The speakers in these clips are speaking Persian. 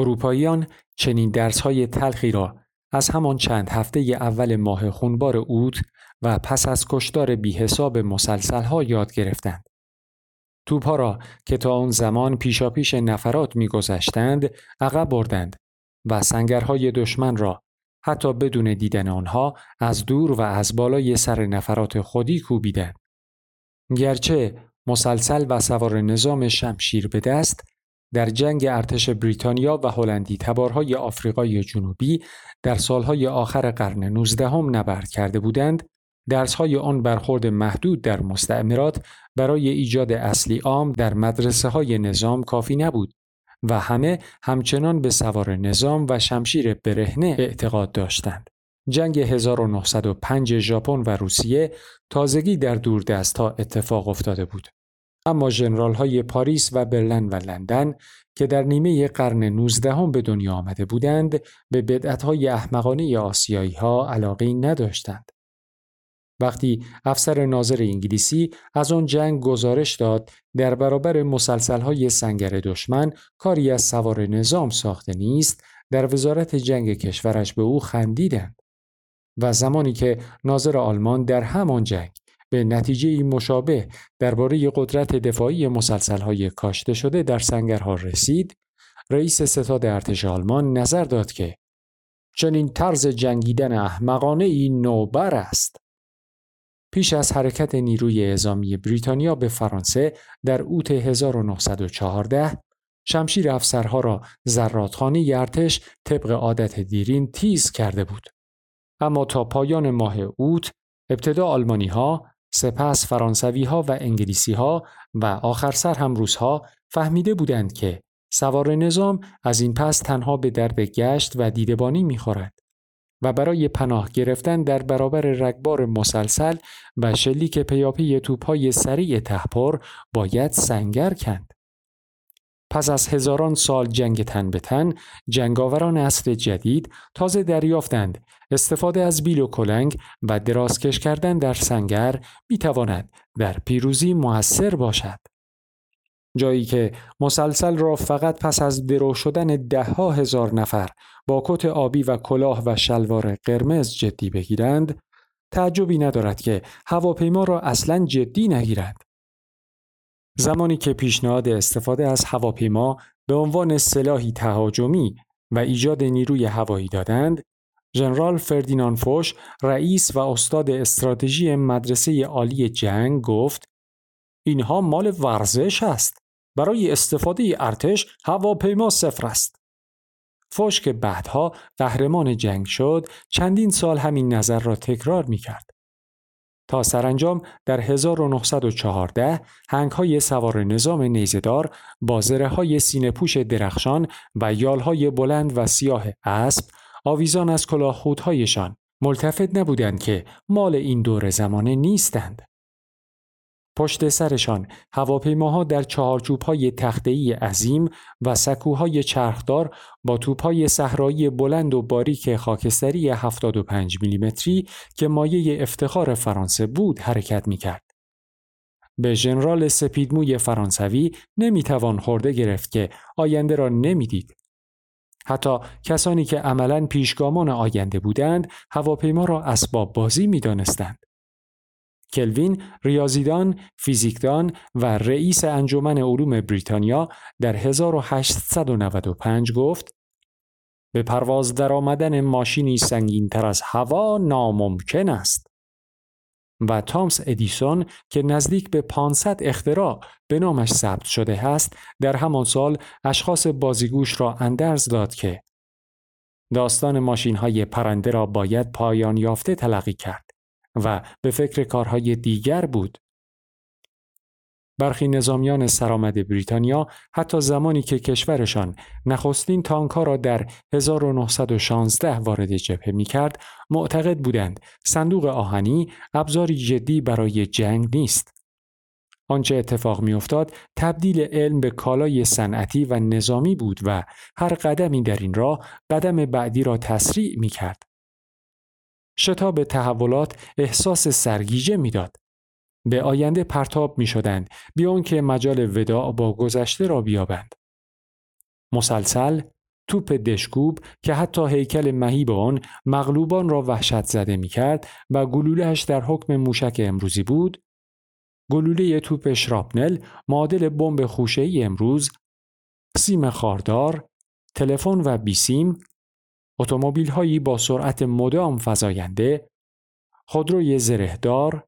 اروپاییان چنین درسهای تلخی را از همان چند هفته اول ماه خونبار اوت و پس از کشتار بی حساب مسلسل یاد گرفتند. توپها را که تا آن زمان پیشاپیش نفرات میگذشتند عقب بردند و سنگرهای دشمن را حتی بدون دیدن آنها از دور و از بالای سر نفرات خودی کوبیدند. گرچه مسلسل و سوار نظام شمشیر به دست در جنگ ارتش بریتانیا و هلندی تبارهای آفریقای جنوبی در سالهای آخر قرن 19 هم نبرد کرده بودند، درسهای آن برخورد محدود در مستعمرات برای ایجاد اصلی عام در مدرسه های نظام کافی نبود و همه همچنان به سوار نظام و شمشیر برهنه اعتقاد داشتند. جنگ 1905 ژاپن و روسیه تازگی در ها اتفاق افتاده بود. اما جنرال های پاریس و برلن و لندن که در نیمه قرن 19 هم به دنیا آمده بودند به بدعت های احمقانه آسیایی ها علاقه نداشتند. وقتی افسر ناظر انگلیسی از آن جنگ گزارش داد در برابر مسلسل های سنگر دشمن کاری از سوار نظام ساخته نیست در وزارت جنگ کشورش به او خندیدند و زمانی که ناظر آلمان در همان جنگ به نتیجه مشابه درباره قدرت دفاعی مسلسل های کاشته شده در سنگرها رسید رئیس ستاد ارتش آلمان نظر داد که چنین طرز جنگیدن احمقانه این نوبر است پیش از حرکت نیروی اعزامی بریتانیا به فرانسه در اوت 1914 شمشیر افسرها را زرادخانه ارتش طبق عادت دیرین تیز کرده بود. اما تا پایان ماه اوت ابتدا آلمانی ها، سپس فرانسوی ها و انگلیسی ها و آخر سر هم روس ها فهمیده بودند که سوار نظام از این پس تنها به درد گشت و دیدبانی می‌خورد. و برای پناه گرفتن در برابر رگبار مسلسل و شلیک پیاپی توپهای سریع تهپر باید سنگر کند. پس از هزاران سال جنگ تن به تن، جنگاوران عصر جدید تازه دریافتند استفاده از بیل و کلنگ و درازکش کردن در سنگر می تواند در پیروزی موثر باشد. جایی که مسلسل را فقط پس از درو شدن ده ها هزار نفر با کت آبی و کلاه و شلوار قرمز جدی بگیرند تعجبی ندارد که هواپیما را اصلا جدی نگیرند زمانی که پیشنهاد استفاده از هواپیما به عنوان سلاحی تهاجمی و ایجاد نیروی هوایی دادند ژنرال فردینان فوش رئیس و استاد استراتژی مدرسه عالی جنگ گفت اینها مال ورزش است برای استفاده ارتش هواپیما صفر است فوش که بعدها قهرمان جنگ شد چندین سال همین نظر را تکرار می کرد. تا سرانجام در 1914 هنگ های سوار نظام نیزدار با زره های سینه پوش درخشان و یال های بلند و سیاه اسب آویزان از کلاهخودهایشان ملتفت نبودند که مال این دور زمانه نیستند. پشت سرشان هواپیماها در چهارچوبهای تخته‌ای عظیم و سکوهای چرخدار با توپهای صحرایی بلند و باریک خاکستری 75 میلیمتری که مایه افتخار فرانسه بود حرکت می‌کرد. به ژنرال سپیدموی فرانسوی نمی‌توان خورده گرفت که آینده را نمی‌دید. حتی کسانی که عملا پیشگامان آینده بودند هواپیما را اسباب بازی می‌دانستند. کلوین ریاضیدان، فیزیکدان و رئیس انجمن علوم بریتانیا در 1895 گفت به پرواز در آمدن ماشینی سنگین تر از هوا ناممکن است. و تامس ادیسون که نزدیک به 500 اختراع به نامش ثبت شده است در همان سال اشخاص بازیگوش را اندرز داد که داستان ماشین های پرنده را باید پایان یافته تلقی کرد. و به فکر کارهای دیگر بود. برخی نظامیان سرآمد بریتانیا حتی زمانی که کشورشان نخستین تانکها را در 1916 وارد جبهه می کرد معتقد بودند صندوق آهنی ابزاری جدی برای جنگ نیست. آنچه اتفاق میافتاد تبدیل علم به کالای صنعتی و نظامی بود و هر قدمی در این راه قدم بعدی را تسریع می کرد. شتاب تحولات احساس سرگیجه می‌داد. به آینده پرتاب می شدند بیان که مجال وداع با گذشته را بیابند. مسلسل، توپ دشکوب که حتی هیکل مهیب آن مغلوبان را وحشت زده می کرد و گلولهش در حکم موشک امروزی بود گلوله توپ شراپنل معادل بمب خوشه‌ای امروز سیم خاردار تلفن و بیسیم اتومبیل هایی با سرعت مدام فزاینده خودروی زرهدار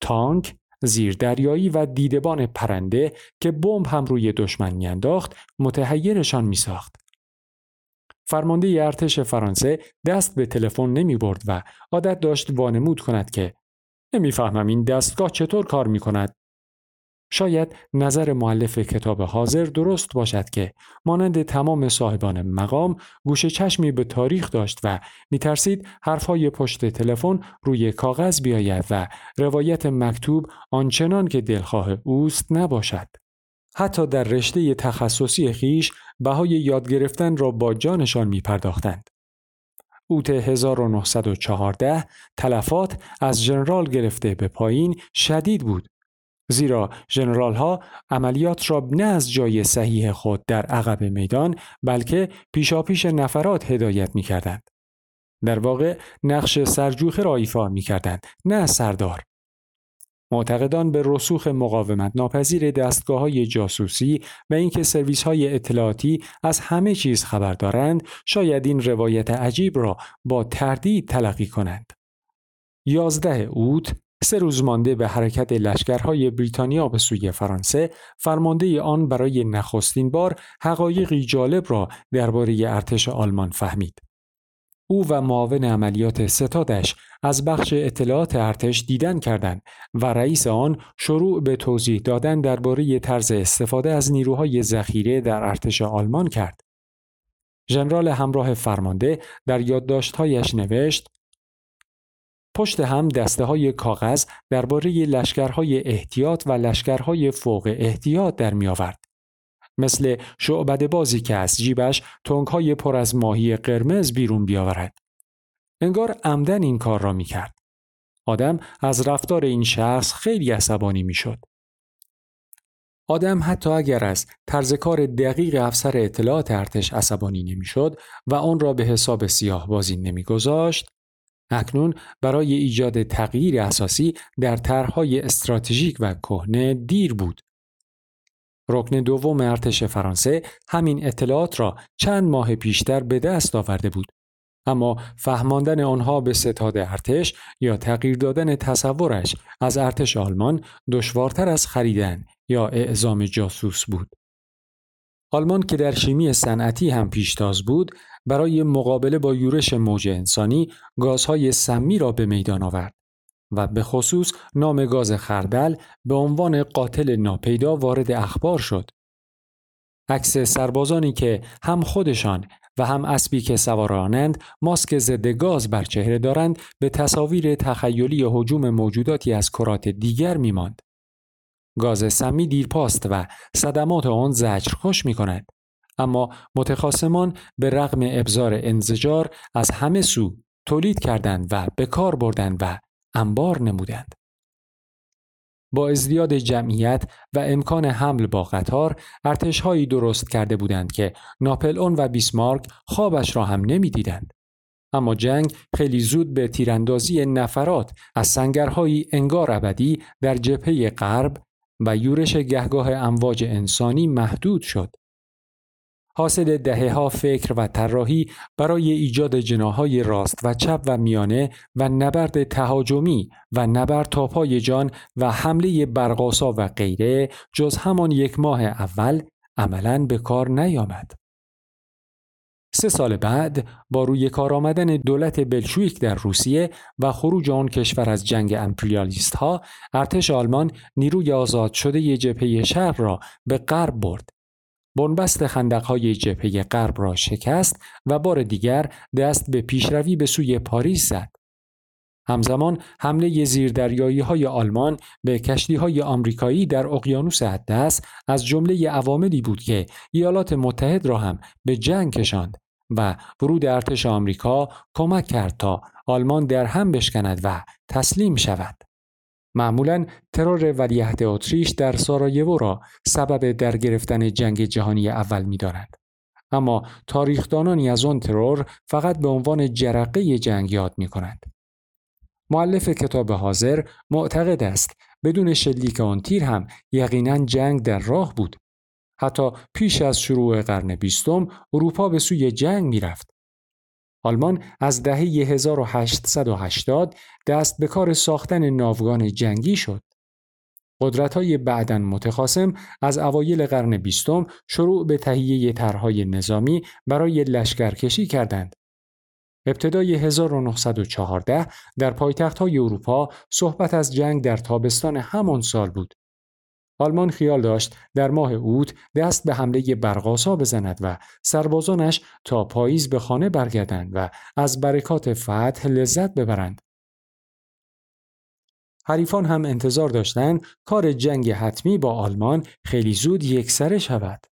تانک زیردریایی و دیدبان پرنده که بمب هم روی دشمن میانداخت متحیرشان میساخت فرمانده ارتش فرانسه دست به تلفن نمی برد و عادت داشت وانمود کند که نمی‌فهمم این دستگاه چطور کار می کند. شاید نظر معلف کتاب حاضر درست باشد که مانند تمام صاحبان مقام گوش چشمی به تاریخ داشت و میترسید حرفهای پشت تلفن روی کاغذ بیاید و روایت مکتوب آنچنان که دلخواه اوست نباشد. حتی در رشته تخصصی خیش بهای یاد گرفتن را با جانشان می پرداختند. اوت 1914 تلفات از ژنرال گرفته به پایین شدید بود زیرا ژنرال ها عملیات را نه از جای صحیح خود در عقب میدان بلکه پیشاپیش نفرات هدایت می کردند. در واقع نقش سرجوخه را ایفا می کردند نه سردار. معتقدان به رسوخ مقاومت ناپذیر دستگاه های جاسوسی و اینکه سرویس های اطلاعاتی از همه چیز خبر دارند شاید این روایت عجیب را با تردید تلقی کنند. یازده اوت سه روز مانده به حرکت لشکرهای بریتانیا به سوی فرانسه فرمانده آن برای نخستین بار حقایقی جالب را درباره ارتش آلمان فهمید. او و معاون عملیات ستادش از بخش اطلاعات ارتش دیدن کردند و رئیس آن شروع به توضیح دادن درباره طرز استفاده از نیروهای ذخیره در ارتش آلمان کرد. ژنرال همراه فرمانده در یادداشتهایش نوشت پشت هم دسته های کاغذ درباره لشکرهای احتیاط و لشکرهای فوق احتیاط در می آورد. مثل شعبد بازی که از جیبش تنگ های پر از ماهی قرمز بیرون بیاورد. انگار عمدن این کار را می کرد. آدم از رفتار این شخص خیلی عصبانی می شد. آدم حتی اگر از طرز کار دقیق افسر اطلاعات ارتش عصبانی نمی‌شد و آن را به حساب سیاه بازی نمیگذاشت اکنون برای ایجاد تغییر اساسی در طرحهای استراتژیک و کهنه دیر بود. رکن دوم ارتش فرانسه همین اطلاعات را چند ماه پیشتر به دست آورده بود. اما فهماندن آنها به ستاد ارتش یا تغییر دادن تصورش از ارتش آلمان دشوارتر از خریدن یا اعزام جاسوس بود. آلمان که در شیمی صنعتی هم پیشتاز بود برای مقابله با یورش موج انسانی گازهای سمی را به میدان آورد و به خصوص نام گاز خردل به عنوان قاتل ناپیدا وارد اخبار شد. عکس سربازانی که هم خودشان و هم اسبی که سوارانند ماسک ضد گاز بر چهره دارند به تصاویر تخیلی هجوم موجوداتی از کرات دیگر میماند. گاز سمی دیرپاست و صدمات آن زجر خوش می کند. اما متخاسمان به رغم ابزار انزجار از همه سو تولید کردند و به کار بردند و انبار نمودند. با ازدیاد جمعیت و امکان حمل با قطار ارتشهایی درست کرده بودند که ناپل اون و بیسمارک خوابش را هم نمی‌دیدند. اما جنگ خیلی زود به تیراندازی نفرات از سنگرهایی انگار ابدی در جبهه غرب و یورش گهگاه امواج انسانی محدود شد. حاصل دهه ها فکر و طراحی برای ایجاد جناهای راست و چپ و میانه و نبرد تهاجمی و نبرد تاپای جان و حمله برقاسا و غیره جز همان یک ماه اول عملا به کار نیامد. سه سال بعد با روی کار آمدن دولت بلشویک در روسیه و خروج آن کشور از جنگ امپریالیست ها ارتش آلمان نیروی آزاد شده جبهه شرق را به غرب برد بنبست خندقهای جبهه غرب را شکست و بار دیگر دست به پیشروی به سوی پاریس زد. همزمان حمله زیردریایی های آلمان به کشتی های آمریکایی در اقیانوس اطلس از جمله عواملی بود که ایالات متحد را هم به جنگ کشاند و ورود ارتش آمریکا کمک کرد تا آلمان در هم بشکند و تسلیم شود. معمولا ترور ولیعهد اتریش در سارایوو را سبب در گرفتن جنگ جهانی اول می دارد. اما تاریخدانانی از آن ترور فقط به عنوان جرقه جنگ یاد می کنند. معلف کتاب حاضر معتقد است بدون شلیک آن تیر هم یقینا جنگ در راه بود. حتی پیش از شروع قرن بیستم اروپا به سوی جنگ می رفت. آلمان از دهه 1880 دست به کار ساختن ناوگان جنگی شد. قدرت های بعدن متخاسم از اوایل قرن بیستم شروع به تهیه طرحهای نظامی برای لشکرکشی کردند. ابتدای 1914 در پایتخت های اروپا صحبت از جنگ در تابستان همان سال بود. آلمان خیال داشت در ماه اوت دست به حمله برقاسا بزند و سربازانش تا پاییز به خانه برگردند و از برکات فتح لذت ببرند. حریفان هم انتظار داشتند کار جنگ حتمی با آلمان خیلی زود یکسره شود.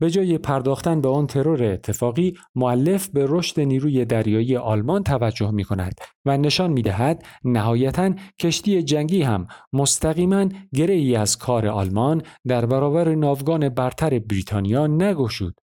به جای پرداختن به آن ترور اتفاقی معلف به رشد نیروی دریایی آلمان توجه می کند و نشان می دهد نهایتا کشتی جنگی هم مستقیما گره ای از کار آلمان در برابر ناوگان برتر بریتانیا نگشود.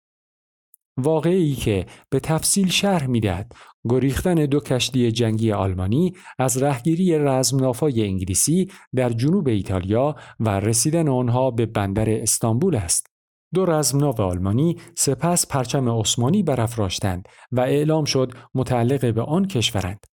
واقعی که به تفصیل شرح می‌دهد گریختن دو کشتی جنگی آلمانی از رهگیری رزمنافای انگلیسی در جنوب ایتالیا و رسیدن آنها به بندر استانبول است. دو رزمناو آلمانی سپس پرچم عثمانی برافراشتند و اعلام شد متعلق به آن کشورند.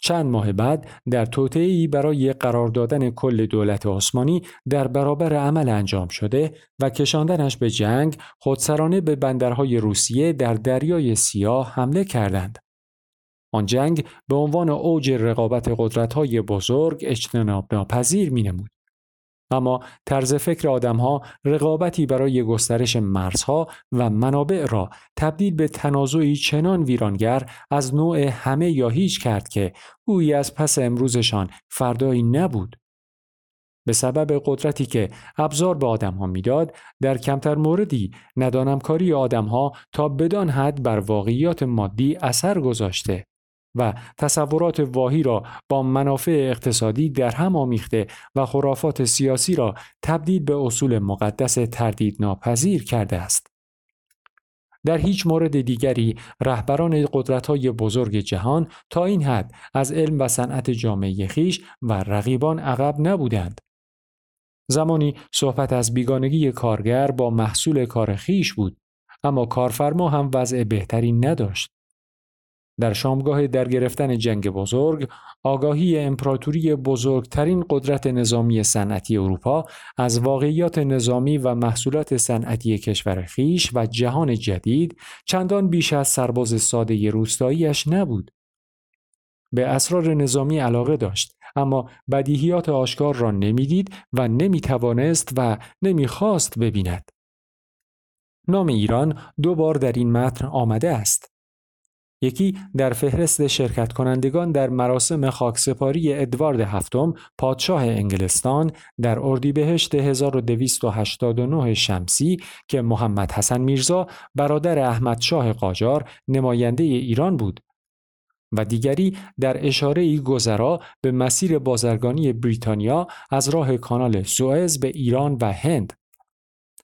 چند ماه بعد در توطئه‌ای برای قرار دادن کل دولت عثمانی در برابر عمل انجام شده و کشاندنش به جنگ خودسرانه به بندرهای روسیه در دریای سیاه حمله کردند. آن جنگ به عنوان اوج رقابت قدرت‌های بزرگ اجتناب ناپذیر نمود. اما طرز فکر آدمها رقابتی برای گسترش مرزها و منابع را تبدیل به تنازعی چنان ویرانگر از نوع همه یا هیچ کرد که گویی از پس امروزشان فردایی نبود. به سبب قدرتی که ابزار به آدمها می‌داد در کمتر موردی ندانمکاری آدمها تا بدان حد بر واقعیات مادی اثر گذاشته و تصورات واهی را با منافع اقتصادی در هم آمیخته و خرافات سیاسی را تبدیل به اصول مقدس تردید ناپذیر کرده است. در هیچ مورد دیگری رهبران قدرت‌های بزرگ جهان تا این حد از علم و صنعت جامعه خیش و رقیبان عقب نبودند. زمانی صحبت از بیگانگی کارگر با محصول کار خیش بود اما کارفرما هم وضع بهتری نداشت. در شامگاه در گرفتن جنگ بزرگ آگاهی امپراتوری بزرگترین قدرت نظامی صنعتی اروپا از واقعیات نظامی و محصولات صنعتی کشور خیش و جهان جدید چندان بیش از سرباز ساده روستاییش نبود. به اسرار نظامی علاقه داشت اما بدیهیات آشکار را نمی‌دید و نمی‌توانست و نمی‌خواست ببیند. نام ایران دو بار در این متن آمده است. یکی در فهرست شرکت کنندگان در مراسم خاکسپاری ادوارد هفتم پادشاه انگلستان در اردیبهشت 1289 شمسی که محمد حسن میرزا برادر احمد شاه قاجار نماینده ایران بود. و دیگری در اشاره ای گذرا به مسیر بازرگانی بریتانیا از راه کانال سوئز به ایران و هند.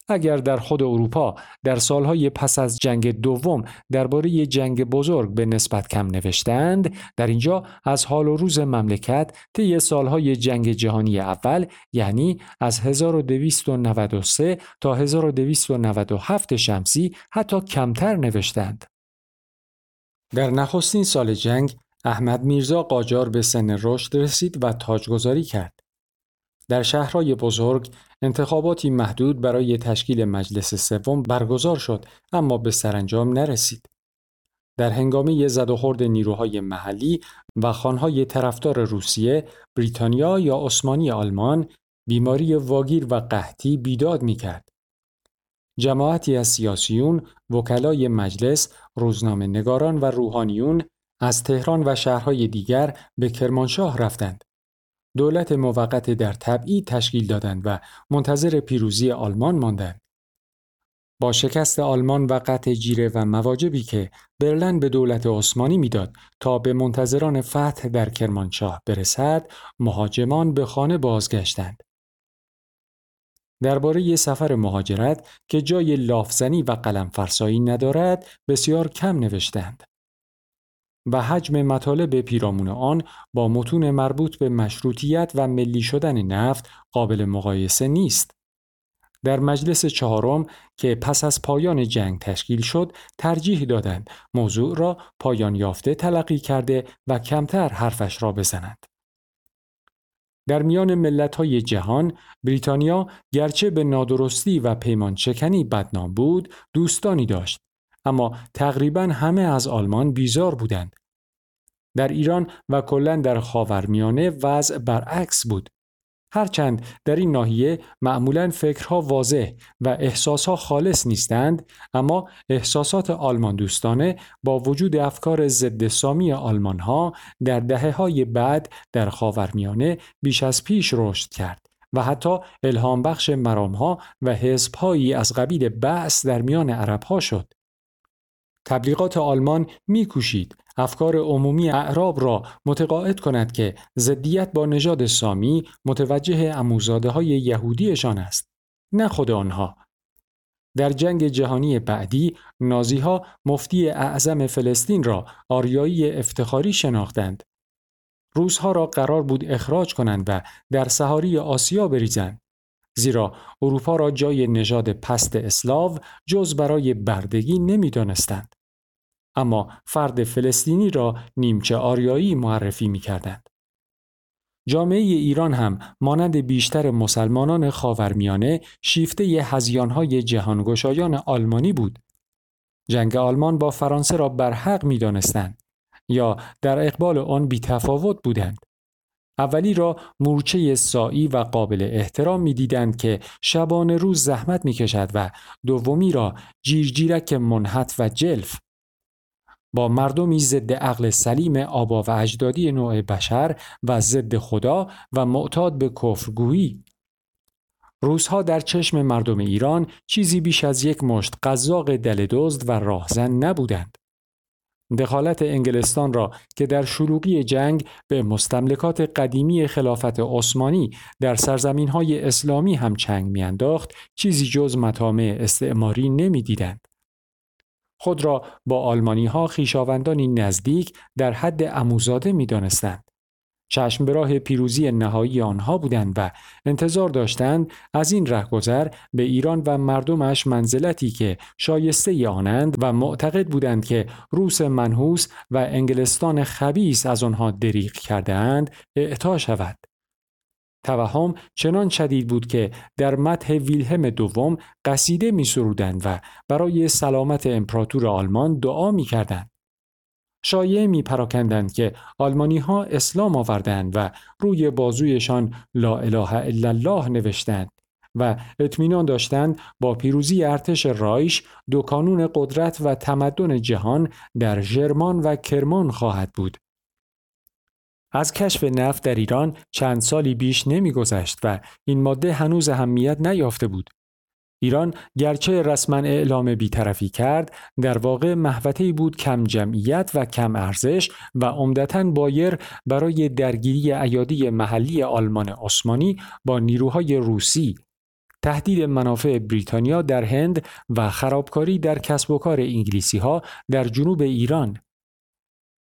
اگر در خود اروپا در سالهای پس از جنگ دوم درباره جنگ بزرگ به نسبت کم نوشتند در اینجا از حال و روز مملکت طی سالهای جنگ جهانی اول یعنی از 1293 تا 1297 شمسی حتی کمتر نوشتند. در نخستین سال جنگ احمد میرزا قاجار به سن رشد رسید و تاجگذاری کرد. در شهرهای بزرگ انتخاباتی محدود برای تشکیل مجلس سوم برگزار شد اما به سرانجام نرسید. در هنگامه زد و خورد نیروهای محلی و خانهای طرفدار روسیه، بریتانیا یا عثمانی آلمان بیماری واگیر و قحطی بیداد می کرد. جماعتی از سیاسیون، وکلای مجلس، روزنامه نگاران و روحانیون از تهران و شهرهای دیگر به کرمانشاه رفتند. دولت موقت در تبعید تشکیل دادند و منتظر پیروزی آلمان ماندند. با شکست آلمان و قطع جیره و مواجبی که برلن به دولت عثمانی می‌داد تا به منتظران فتح در کرمانشاه برسد، مهاجمان به خانه بازگشتند. درباره سفر مهاجرت که جای لافزنی و قلم فرسایی ندارد بسیار کم نوشتند. و حجم مطالب پیرامون آن با متون مربوط به مشروطیت و ملی شدن نفت قابل مقایسه نیست. در مجلس چهارم که پس از پایان جنگ تشکیل شد ترجیح دادند موضوع را پایان یافته تلقی کرده و کمتر حرفش را بزنند. در میان ملت های جهان بریتانیا گرچه به نادرستی و پیمان چکنی بدنام بود دوستانی داشت اما تقریبا همه از آلمان بیزار بودند. در ایران و کلا در خاورمیانه وضع برعکس بود. هرچند در این ناحیه معمولا فکرها واضح و احساسها خالص نیستند اما احساسات آلمان دوستانه با وجود افکار ضد سامی آلمان ها در دهه های بعد در خاورمیانه بیش از پیش رشد کرد و حتی الهام بخش مرام ها و حزب هایی از قبیل بحث در میان عرب ها شد. تبلیغات آلمان میکوشید. افکار عمومی اعراب را متقاعد کند که ضدیت با نژاد سامی متوجه اموزاده های یهودیشان است. نه خود آنها. در جنگ جهانی بعدی نازی ها مفتی اعظم فلسطین را آریایی افتخاری شناختند. روزها را قرار بود اخراج کنند و در سهاری آسیا بریزند. زیرا اروپا را جای نژاد پست اسلاو جز برای بردگی نمی‌دانستند. اما فرد فلسطینی را نیمچه آریایی معرفی می کردند. جامعه ایران هم مانند بیشتر مسلمانان خاورمیانه شیفته هزیانهای جهانگشایان آلمانی بود. جنگ آلمان با فرانسه را برحق می دانستند یا در اقبال آن بی تفاوت بودند. اولی را مورچه سایی و قابل احترام می دیدند که شبان روز زحمت می کشد و دومی را جیرجیرک منحت و جلف با مردمی ضد عقل سلیم آبا و اجدادی نوع بشر و ضد خدا و معتاد به کفرگویی روزها در چشم مردم ایران چیزی بیش از یک مشت قزاق دل دزد و راهزن نبودند. دخالت انگلستان را که در شلوغی جنگ به مستملکات قدیمی خلافت عثمانی در سرزمین های اسلامی هم چنگ میانداخت چیزی جز مطامع استعماری نمی‌دیدند. خود را با آلمانی ها خیشاوندانی نزدیک در حد اموزاده می دانستند. چشم به راه پیروزی نهایی آنها بودند و انتظار داشتند از این رهگذر به ایران و مردمش منزلتی که شایسته آنند و معتقد بودند که روس منحوس و انگلستان خبیس از آنها دریغ کرده اند اعطا شود. توهم چنان شدید بود که در متح ویلهم دوم قصیده می سرودند و برای سلامت امپراتور آلمان دعا می کردند. شایعه می پراکندند که آلمانی ها اسلام آوردند و روی بازویشان لا اله الا الله نوشتند و اطمینان داشتند با پیروزی ارتش رایش دو کانون قدرت و تمدن جهان در ژرمان و کرمان خواهد بود. از کشف نفت در ایران چند سالی بیش نمیگذشت و این ماده هنوز اهمیت نیافته بود. ایران گرچه رسما اعلام بیطرفی کرد در واقع محوطه‌ای بود کم جمعیت و کم ارزش و عمدتا بایر برای درگیری ایادی محلی آلمان عثمانی با نیروهای روسی. تهدید منافع بریتانیا در هند و خرابکاری در کسب و کار انگلیسی ها در جنوب ایران.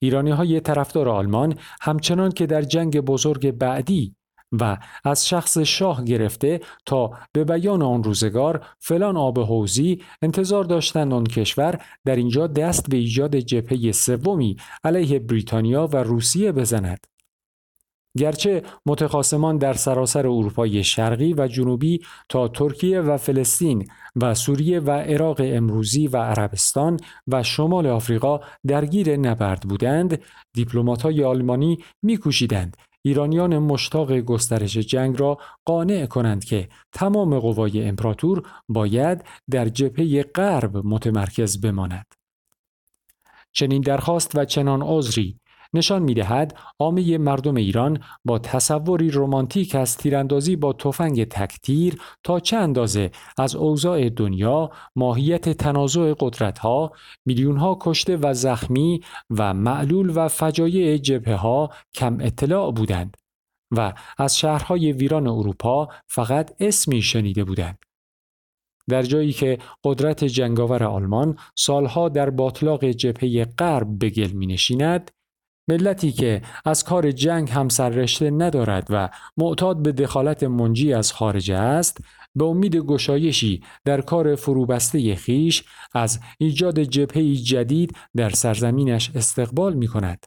ایرانی های طرفدار آلمان همچنان که در جنگ بزرگ بعدی و از شخص شاه گرفته تا به بیان آن روزگار فلان آب حوزی انتظار داشتند آن کشور در اینجا دست به ایجاد جبهه سومی علیه بریتانیا و روسیه بزند. گرچه متخاصمان در سراسر اروپای شرقی و جنوبی تا ترکیه و فلسطین و سوریه و عراق امروزی و عربستان و شمال آفریقا درگیر نبرد بودند دیپلمات‌های آلمانی میکوشیدند ایرانیان مشتاق گسترش جنگ را قانع کنند که تمام قوای امپراتور باید در جبهه غرب متمرکز بماند. چنین درخواست و چنان عذری نشان می دهد عامه مردم ایران با تصوری رمانتیک از تیراندازی با تفنگ تکتیر تا چه اندازه از اوضاع دنیا ماهیت تنازع قدرتها میلیونها کشته و زخمی و معلول و فجایع جبهه ها کم اطلاع بودند و از شهرهای ویران اروپا فقط اسمی شنیده بودند. در جایی که قدرت جنگاور آلمان سالها در باطلاق جبهه غرب به گل می نشیند، ملتی که از کار جنگ هم سررشته ندارد و معتاد به دخالت منجی از خارج است به امید گشایشی در کار فروبسته خیش از ایجاد جبهه جدید در سرزمینش استقبال می کند.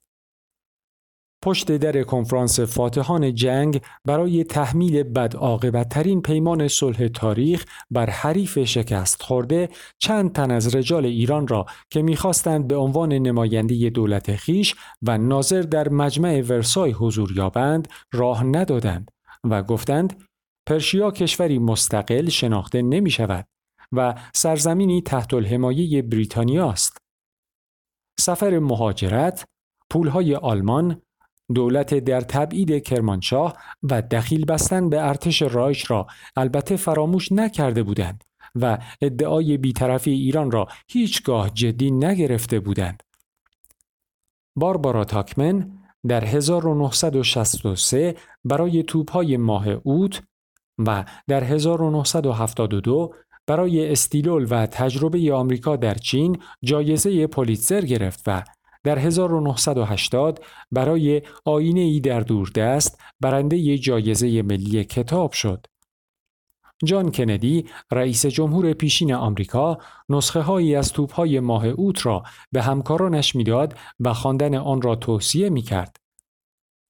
پشت در کنفرانس فاتحان جنگ برای تحمیل بد ترین پیمان صلح تاریخ بر حریف شکست خورده چند تن از رجال ایران را که می‌خواستند به عنوان نماینده دولت خیش و ناظر در مجمع ورسای حضور یابند راه ندادند و گفتند پرشیا کشوری مستقل شناخته نمی شود و سرزمینی تحت الحمایه بریتانیا است. سفر مهاجرت، پولهای آلمان، دولت در تبعید کرمانشاه و دخیل بستن به ارتش رایش را البته فراموش نکرده بودند و ادعای بیطرفی ایران را هیچگاه جدی نگرفته بودند. باربارا تاکمن در 1963 برای توپهای ماه اوت و در 1972 برای استیلول و تجربه آمریکا در چین جایزه پولیتزر گرفت و در 1980 برای آینه ای در دوردست برنده جایزه ملی کتاب شد. جان کندی رئیس جمهور پیشین آمریکا نسخه هایی از توپ های ماه اوت را به همکارانش می‌داد و خواندن آن را توصیه می کرد.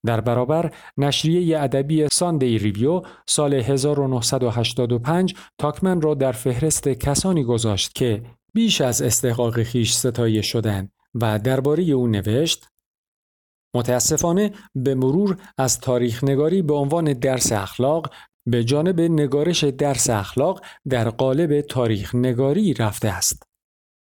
در برابر نشریه ادبی ساندی ریویو سال 1985 تاکمن را در فهرست کسانی گذاشت که بیش از استحقاق خیش ستایه شدند و درباره او نوشت متاسفانه به مرور از تاریخ نگاری به عنوان درس اخلاق به جانب نگارش درس اخلاق در قالب تاریخ نگاری رفته است.